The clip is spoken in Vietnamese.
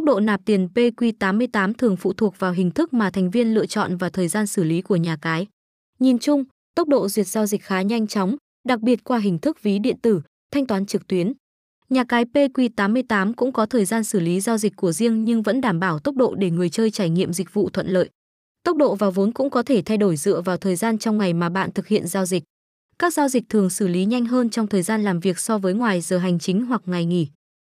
Tốc độ nạp tiền PQ88 thường phụ thuộc vào hình thức mà thành viên lựa chọn và thời gian xử lý của nhà cái. Nhìn chung, tốc độ duyệt giao dịch khá nhanh chóng, đặc biệt qua hình thức ví điện tử, thanh toán trực tuyến. Nhà cái PQ88 cũng có thời gian xử lý giao dịch của riêng nhưng vẫn đảm bảo tốc độ để người chơi trải nghiệm dịch vụ thuận lợi. Tốc độ vào vốn cũng có thể thay đổi dựa vào thời gian trong ngày mà bạn thực hiện giao dịch. Các giao dịch thường xử lý nhanh hơn trong thời gian làm việc so với ngoài giờ hành chính hoặc ngày nghỉ.